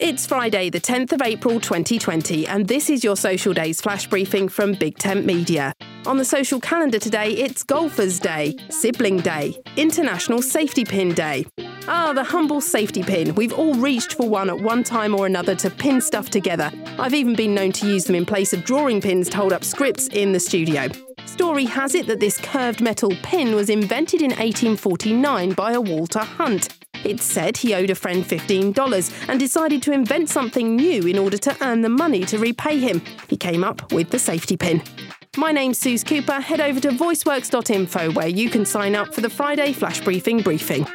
It's Friday, the 10th of April 2020, and this is your Social Days flash briefing from Big Tent Media. On the social calendar today, it's Golfers' Day, Sibling Day, International Safety Pin Day. Ah, the humble safety pin. We've all reached for one at one time or another to pin stuff together. I've even been known to use them in place of drawing pins to hold up scripts in the studio. Story has it that this curved metal pin was invented in 1849 by a Walter Hunt. It's said he owed a friend $15 and decided to invent something new in order to earn the money to repay him. He came up with the safety pin. My name's Suze Cooper. Head over to voiceworks.info where you can sign up for the Friday Flash Briefing briefing.